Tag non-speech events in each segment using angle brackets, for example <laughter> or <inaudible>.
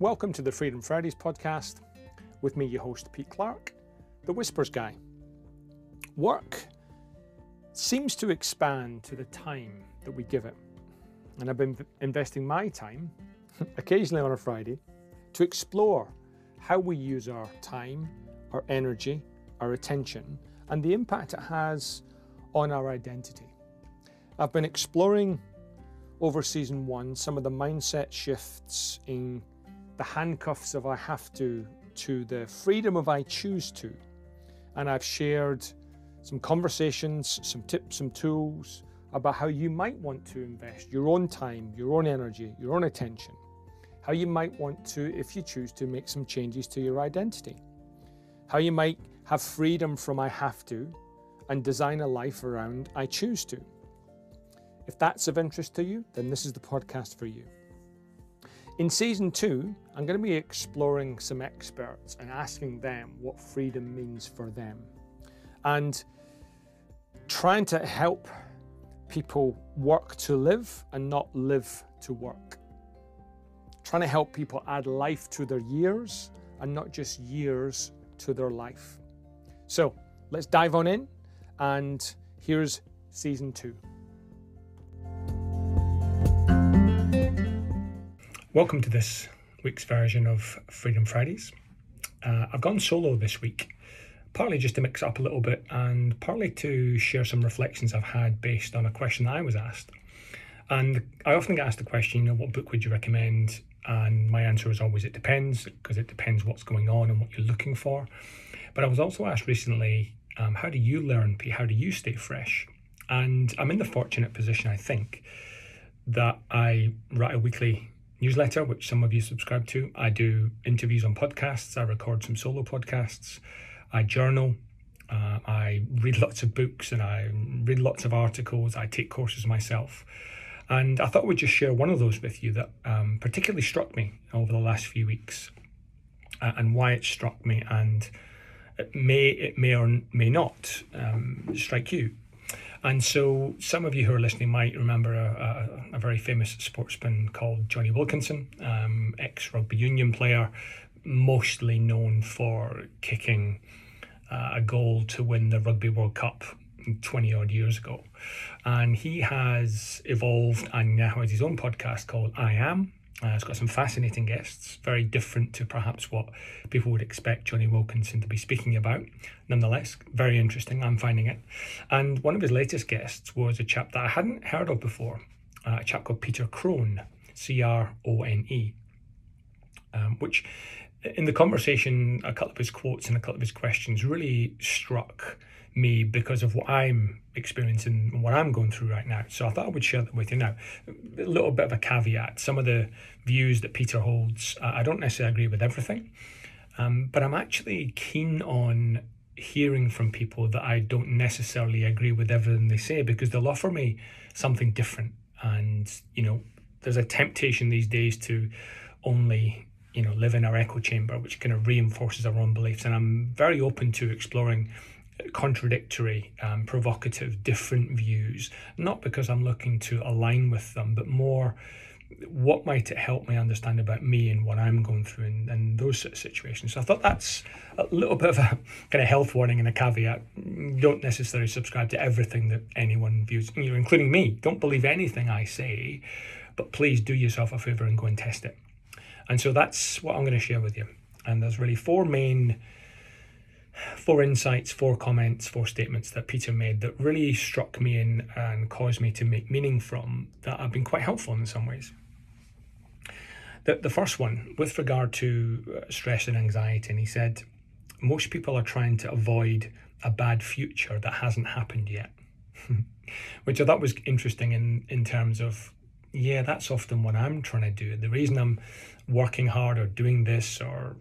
Welcome to the Freedom Fridays podcast. With me, your host, Pete Clark, the Whispers Guy. Work seems to expand to the time that we give it. And I've been investing my time, <laughs> occasionally on a Friday, to explore how we use our time, our energy, our attention, and the impact it has on our identity. I've been exploring over season one some of the mindset shifts in the handcuffs of I have to to the freedom of I choose to. And I've shared some conversations, some tips, some tools about how you might want to invest your own time, your own energy, your own attention. How you might want to, if you choose to, make some changes to your identity. How you might have freedom from I have to and design a life around I choose to. If that's of interest to you, then this is the podcast for you. In season two, I'm going to be exploring some experts and asking them what freedom means for them and trying to help people work to live and not live to work. Trying to help people add life to their years and not just years to their life. So let's dive on in, and here's season two. Welcome to this week's version of Freedom Fridays. Uh, I've gone solo this week, partly just to mix up a little bit and partly to share some reflections I've had based on a question I was asked. And I often get asked the question, you know, what book would you recommend? And my answer is always it depends, because it depends what's going on and what you're looking for. But I was also asked recently, um, how do you learn, How do you stay fresh? And I'm in the fortunate position, I think, that I write a weekly newsletter, which some of you subscribe to. I do interviews on podcasts. I record some solo podcasts. I journal. Uh, I read <laughs> lots of books and I read lots of articles. I take courses myself. And I thought I would just share one of those with you that um, particularly struck me over the last few weeks uh, and why it struck me. And it may, it may or may not um, strike you. And so, some of you who are listening might remember a, a, a very famous sportsman called Jonny Wilkinson, um, ex rugby union player, mostly known for kicking uh, a goal to win the Rugby World Cup 20 odd years ago. And he has evolved and now has his own podcast called I Am, uh, it's got some fascinating guests, very different to perhaps what people would expect Jonny Wilkinson to be speaking about. Nonetheless, very interesting, I'm finding it. And one of his latest guests was a chap that I hadn't heard of before, uh, a chap called Peter Crone, C R O N E, um, which in the conversation, a couple of his quotes and a couple of his questions really struck me because of what I'm experiencing and what I'm going through right now. So I thought I would share that with you now. A little bit of a caveat some of the views that Peter holds, I don't necessarily agree with everything, um, but I'm actually keen on hearing from people that I don't necessarily agree with everything they say because they'll offer me something different. And, you know, there's a temptation these days to only you know live in our echo chamber which kind of reinforces our own beliefs and i'm very open to exploring contradictory, um, provocative, different views, not because I'm looking to align with them, but more what might it help me understand about me and what I'm going through in, in those sort of situations. So I thought that's a little bit of a <laughs> kind of health warning and a caveat. Don't necessarily subscribe to everything that anyone views, you including me. Don't believe anything I say, but please do yourself a favor and go and test it. And so that's what I'm going to share with you. And there's really four main four insights, four comments, four statements that Peter made that really struck me in and caused me to make meaning from that have been quite helpful in some ways. The, the first one, with regard to uh, stress and anxiety, and he said, most people are trying to avoid a bad future that hasn't happened yet. <laughs> Which I thought was interesting in, in terms of, yeah, that's often what I'm trying to do. The reason I'm working hard or doing this or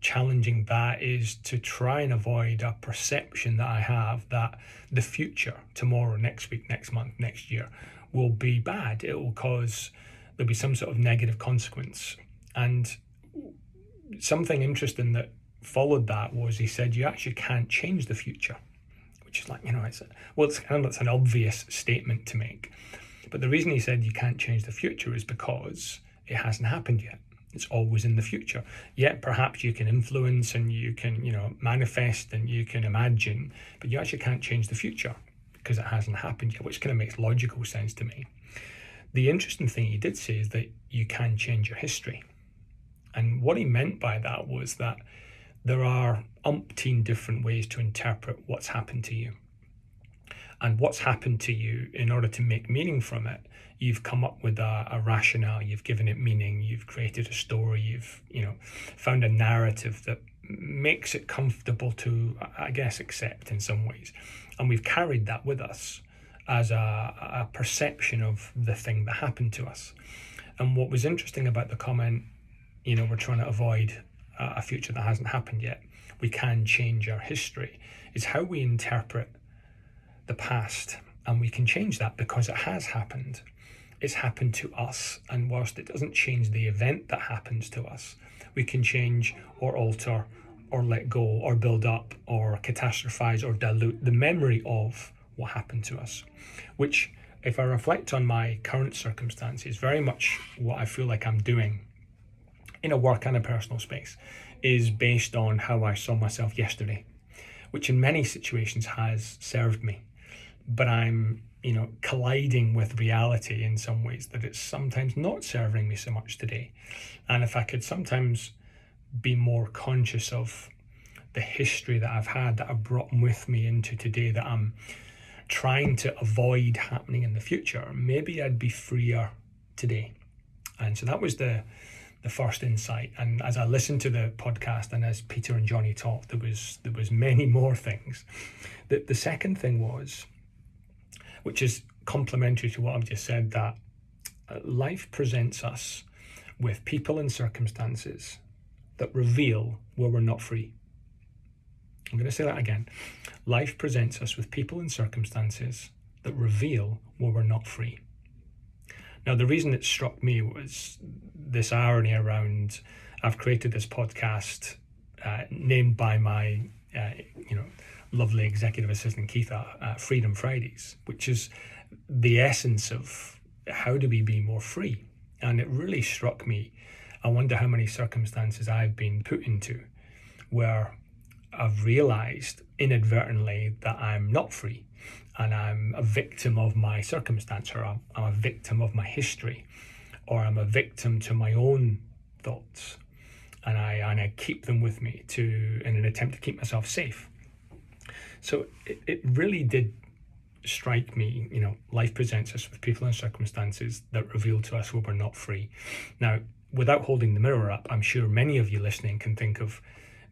challenging that is to try and avoid a perception that I have that the future, tomorrow, next week, next month, next year, will be bad. It will cause, there'll be some sort of negative consequence. And something interesting that followed that was he said, You actually can't change the future, which is like, you know, it's, well, it's kind of it's an obvious statement to make. But the reason he said you can't change the future is because it hasn't happened yet It's always in the future. Yet perhaps you can influence and you can, you know, manifest and you can imagine, but you actually can't change the future because it hasn't happened yet, which kind of makes logical sense to me. The interesting thing he did say is that you can change your history. And what he meant by that was that there are umpteen different ways to interpret what's happened to you. And what's happened to you, in order to make meaning from it, you've come up with a, a rationale, you've given it meaning, you've created a story, you've, you know, found a narrative that makes it comfortable to, I guess, accept in some ways. And we've carried that with us as a, a perception of the thing that happened to us. And what was interesting about the comment, you know, we're trying to avoid a future that hasn't happened yet, we can change our history, is how we interpret the past. And we can change that because it has happened. It's happened to us. And whilst it doesn't change the event that happens to us, we can change or alter or let go or build up or catastrophize or dilute the memory of what happened to us, which, if I reflect on my current circumstances, very much what I feel like I'm doing in a work and a personal space is based on how I saw myself yesterday, which in many situations has served me. But I'm, you know, colliding with reality in some ways that it's sometimes not serving me so much today. And if I could sometimes be more conscious of the history that I've had that I've brought with me into today that I'm trying to avoid happening in the future, maybe I'd be freer today. And so that was the the first insight. And as I listened to the podcast and as Peter and Jonny talked, there was there was many <laughs> more things. The the second thing was, which is complementary to what I've just said, that uh, life presents us with people and circumstances that reveal where we're not free. I'm going to say that again. Life presents us with people and circumstances that reveal where we're not free. Now, the reason it struck me was this irony around I've created this podcast uh, named by my, uh, you know, lovely executive assistant Keitha, uh, Freedom Fridays, which is the essence of how do we be more free. And it really struck me. I wonder how many circumstances I've been put into where I've realized inadvertently that I'm not free and I'm a victim of my circumstance or I'm, I'm a victim of my history or I'm a victim to my own thoughts and I and I keep them with me to in an attempt to keep myself safe. So it, it really did strike me, you know, life presents us with people and circumstances that reveal to us where we're not free. Now, without holding the mirror up, I'm sure many of you listening can think of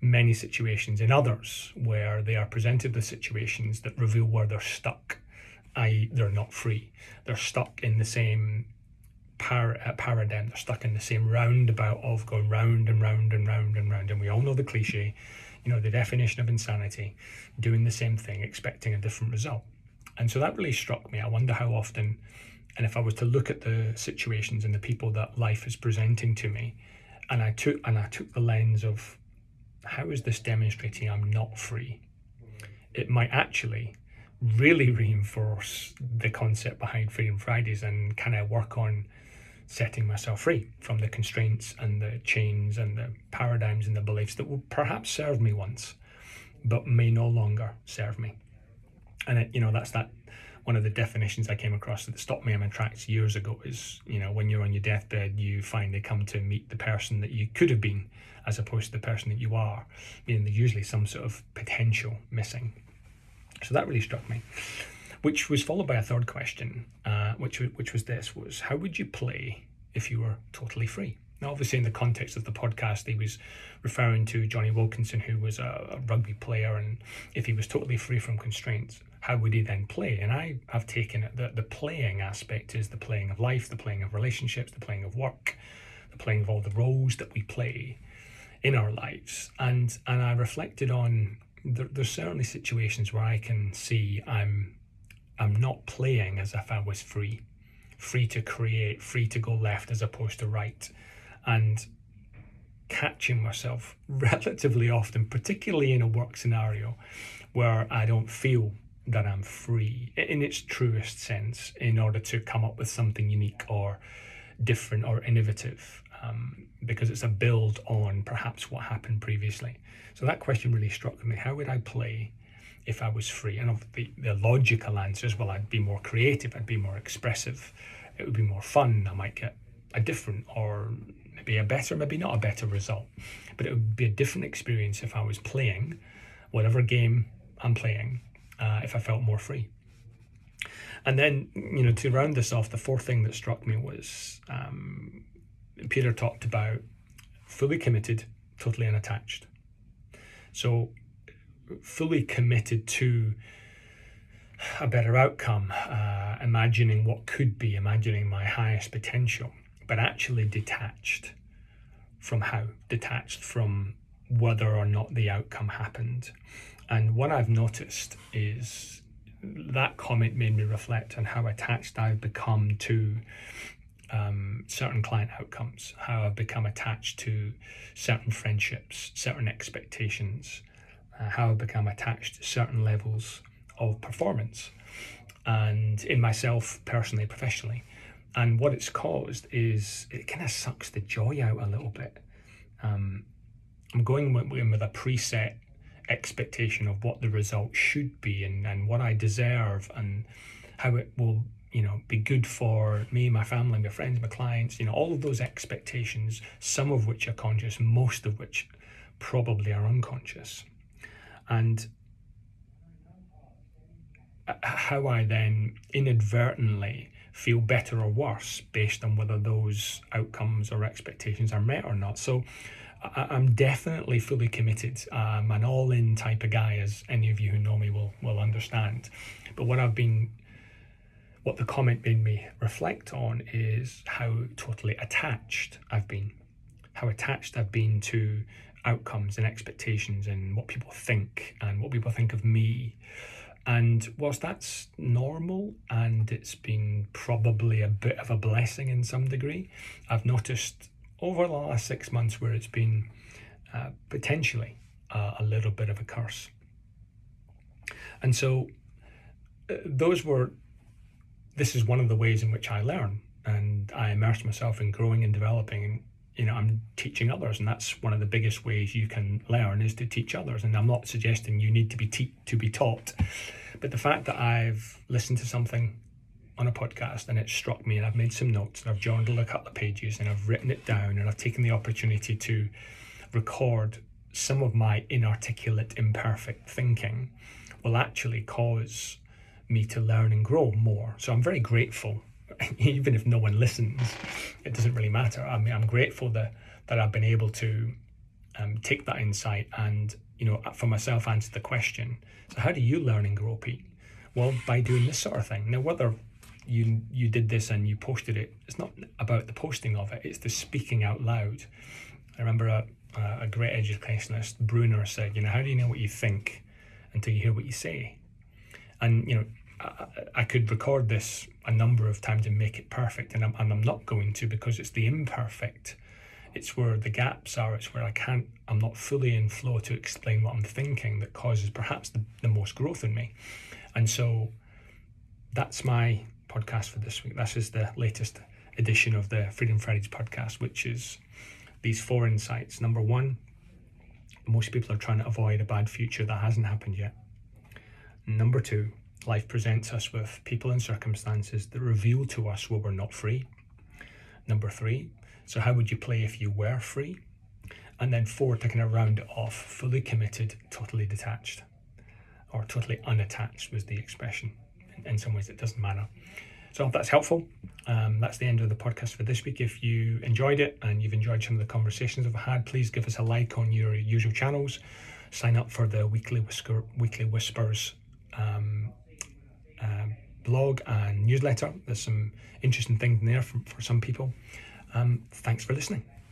many situations in others where they are presented with situations that reveal where they're stuck, i.e., they're not free. They're stuck in the same par- uh, paradigm, they're stuck in the same roundabout of going round and round and round and round. And we all know the cliche, you know, the definition of insanity, doing the same thing, expecting a different result. And so that really struck me. I wonder how often, and if I was to look at the situations and the people that life is presenting to me, and I took and I took the lens of how is this demonstrating I'm not free? It might actually really <laughs> reinforce the concept behind Freedom Fridays and kind of work on setting myself free from the constraints and the chains and the paradigms and the beliefs that will perhaps serve me once, but may no longer serve me. And it, you know, that's that one of the definitions I came across that stopped me in my tracks years ago is, you know, when you're on your deathbed, you finally come to meet the person that you could have been as opposed to the person that you are, meaning there's usually some sort of potential missing. So that really struck me, which was followed by a third question, uh, which which was this: was how would you play if you were totally free? Now, obviously, in the context of the podcast, he was referring to Jonny Wilkinson, who was a, a rugby player, and if he was totally free from constraints, how would he then play? And I have taken it that the playing aspect is the playing of life, the playing of relationships, the playing of work, the playing of all the roles that we play in our lives. And and I reflected on there, there's certainly situations where I can see I'm I'm not playing as if I was free, free to create, free to go left as opposed to right, and catching myself <laughs> relatively often, particularly in a work scenario, where I don't feel that I'm free in its truest sense in order to come up with something unique or different or innovative um, because it's a build on perhaps what happened previously. So that question really struck me. How would I play if I was free? And the, the logical answer is well, I'd be more creative, I'd be more expressive, it would be more fun, I might get a different or maybe a better, maybe not a better result, but it would be a different experience if I was playing whatever game I'm playing, uh, if I felt more free. And then, you know, to round this off, the fourth thing that struck me was um, Peter talked about fully committed, totally unattached. So, fully committed to a better outcome, uh, imagining what could be, imagining my highest potential, but actually detached from how, detached from whether or not the outcome happened. And what I've noticed is that comment made me reflect on how attached I've become to um, certain client outcomes, how I've become attached to certain friendships, certain expectations, uh, how I've become attached to certain levels of performance, and in myself personally, professionally. And what it's caused is it kind of sucks the joy out a little bit. Um, I'm going with, with a preset expectation of what the result should be and, and what I deserve and how it will you know be good for me my family my friends my clients you know all of those expectations some of which are conscious most of which probably are unconscious and uh, how I then inadvertently feel better or worse based on whether those outcomes or expectations are met or not. So I, am definitely fully committed. I'm an all in type of guy, as any of you who know me will, will understand. But what I've been, what the comment made me reflect on is how totally attached I've been, how attached I've been to outcomes and expectations and what people think and what people think of me. And whilst that's normal and it's been probably a bit of a blessing in some degree, I've noticed over the last six months where it's been uh, potentially uh, a little bit of a curse. And so uh, those were, this is one of the ways in which I learn and I immerse myself in growing and developing. You know, I'm teaching others, and that's one of the biggest ways you can learn is to teach others. And I'm not suggesting you need to be te- to be taught, but the fact that I've listened to something on a podcast and it struck me and I've made some notes and I've journaled a couple of pages and I've written it down and I've taken the opportunity to record some of my inarticulate, imperfect thinking will actually cause me to learn and grow more. So I'm very grateful, <laughs> even if no one listens, it doesn't really matter. I mean, I'm grateful that, that I've been able to um, take that insight and, you know, for myself answer the question. So how do you learn and grow, Pete? Well, by doing this sort of thing. Now, whether you you did this and you posted it. It's not about the posting of it. It's the speaking out loud. I remember a a great educationalist, Bruner, said, you know, how do you know what you think until you hear what you say? And you know, I, could record this a number of times and make it perfect, and I'm and I'm not going to because it's the imperfect. It's where the gaps are. It's where I can't. I'm not fully in flow to explain what I'm thinking that causes perhaps the, the most growth in me, and so that's my podcast for this week. This is the latest edition of the Freedom Fridays podcast, which is these four insights. Number one, most people are trying to avoid a bad future that hasn't happened yet. Number two, life presents us with people and circumstances that reveal to us where we're not free. Number three, so how would you play if you were free? And then four, to kind of round off, fully committed, totally detached, or totally unattached was the expression in some ways it doesn't matter. So I hope that's helpful. Um, that's the end of the podcast for this week. If you enjoyed it and you've enjoyed some of the conversations I've had, please give us a like on your usual channels. Sign up for the weekly Whisker, weekly whispers um, uh, blog and newsletter. There's some interesting things in there for, for some people. Um, thanks for listening.